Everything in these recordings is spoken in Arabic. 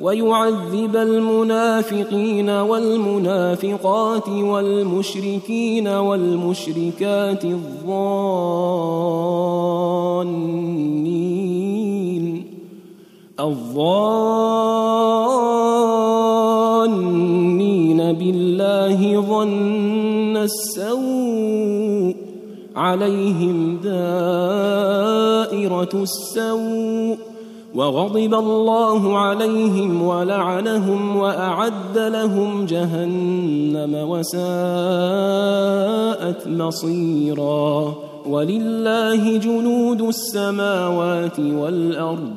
ويعذب المنافقين والمنافقات والمشركين والمشركات الظانين. الظانين بالله ظن السوء عليهم دائرة السوء. وغضب الله عليهم ولعنهم وأعد لهم جهنم وساءت مصيرا. ولله جنود السماوات والأرض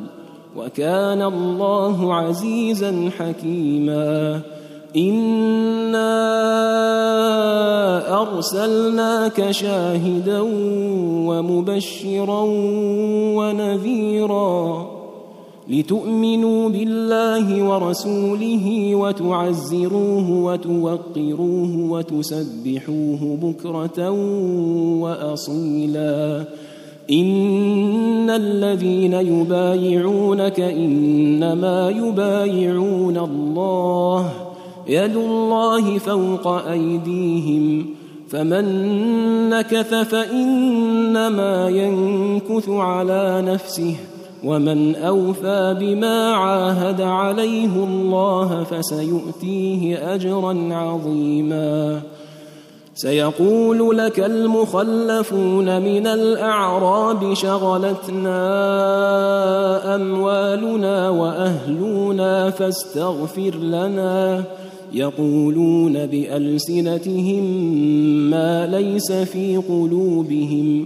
وكان الله عزيزا حكيما. إنا أرسلناك شاهدا ومبشرا ونذيرا. لتؤمنوا بالله ورسوله وتعزروه وتوقروه وتسبحوه بكرة وأصيلا. إن الذين يبايعونك إنما يبايعون الله. يد الله فوق أيديهم. فمن نكث فإنما ينكث على نفسه. ومن أوفى بما عاهد عليه الله فسيؤتيه أجرا عظيما. سيقول لك المخلفون من الأعراب شغلتنا أموالنا وأهلنا فاستغفر لنا. يقولون بألسنتهم ما ليس في قلوبهم.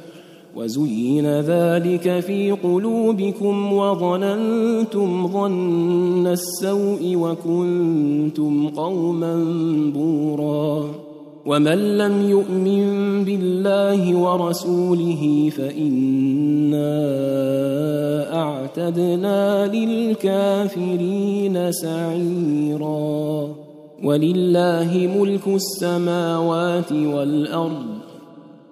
وزين ذلك في قلوبكم وظننتم ظن السوء وكنتم قوما بورا. ومن لم يؤمن بالله ورسوله فإنا أعتدنا للكافرين سعيرا. ولله ملك السماوات والأرض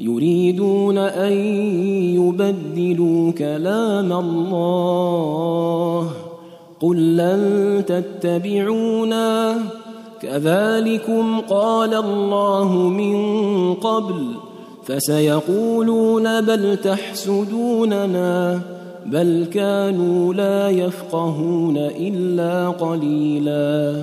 يريدون أن يبدلوا كلام الله. قل لن تتبعونا. كذلكم قال الله من قبل. فسيقولون بل تحسدوننا. بل كانوا لا يفقهون إلا قليلا.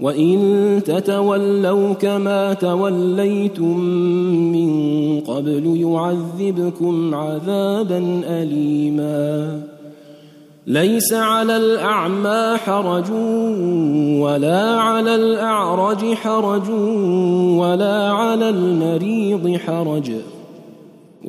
وان تتولوا كما توليتم من قبل يعذبكم عذابا اليما ليس على الاعمى حرج ولا على الاعرج حرج ولا على المريض حرج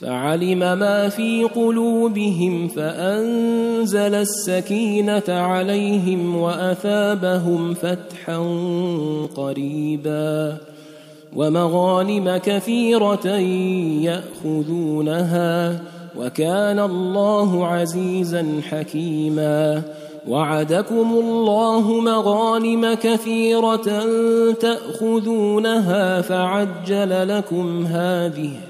فعلم ما في قلوبهم فأنزل السكينة عليهم وأثابهم فتحا قريبا ومغانم كثيرة يأخذونها وكان الله عزيزا حكيما وعدكم الله مغانم كثيرة تأخذونها فعجل لكم هذه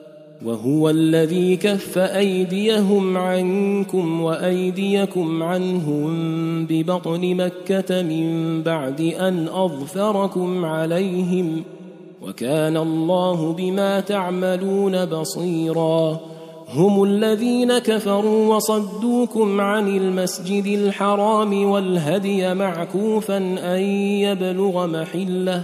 وهو الذي كف أيديهم عنكم وأيديكم عنهم ببطن مكة من بعد أن أظفركم عليهم وكان الله بما تعملون بصيرا. هم الذين كفروا وصدوكم عن المسجد الحرام والهدي معكوفا أن يبلغ محلة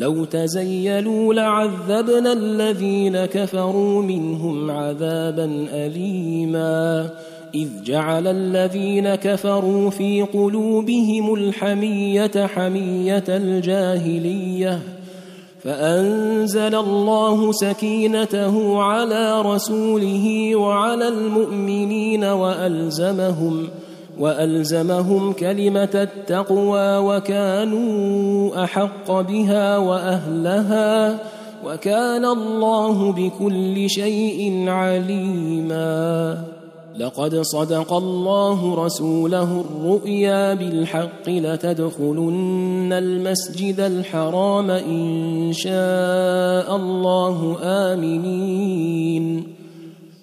لو تزيلوا لعذبنا الذين كفروا منهم عذابا اليما. إذ جعل الذين كفروا في قلوبهم الحمية حمية الجاهلية. فأنزل الله سكينته على رسوله وعلى المؤمنين وألزمهم وألزمهم كلمة التقوى وكانوا أحق بها وأهلها وكان الله بكل شيء عليما. لقد صدق الله رسوله الرؤيا بالحق لتدخلن المسجد الحرام إن شاء الله آمنين.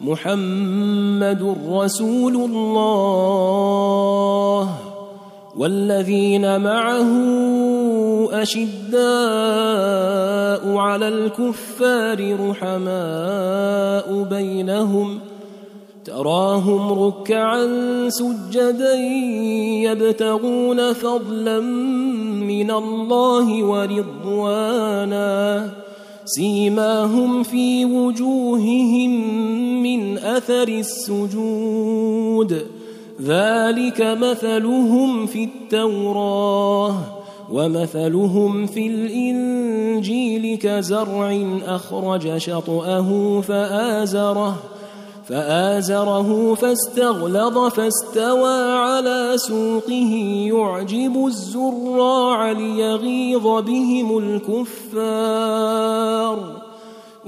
محمد رسول الله والذين معه أشداء على الكفار رحماء بينهم تراهم ركعا سجدا يبتغون فضلا من الله ورضوانا سيماهم في وجوههم من أثر السجود. ذلك مثلهم في التوراه ومثلهم في الإنجيل كزرع أخرج شطأه فآزره. فآزره فاستغلظ فاستوى على سوقه يعجب الزراع ليغيظ بهم الكفار.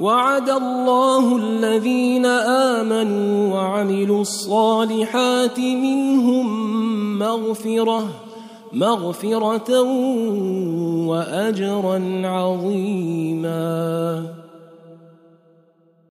وعد الله الذين آمنوا وعملوا الصالحات منهم مغفرة مغفرة وأجرا عظيما.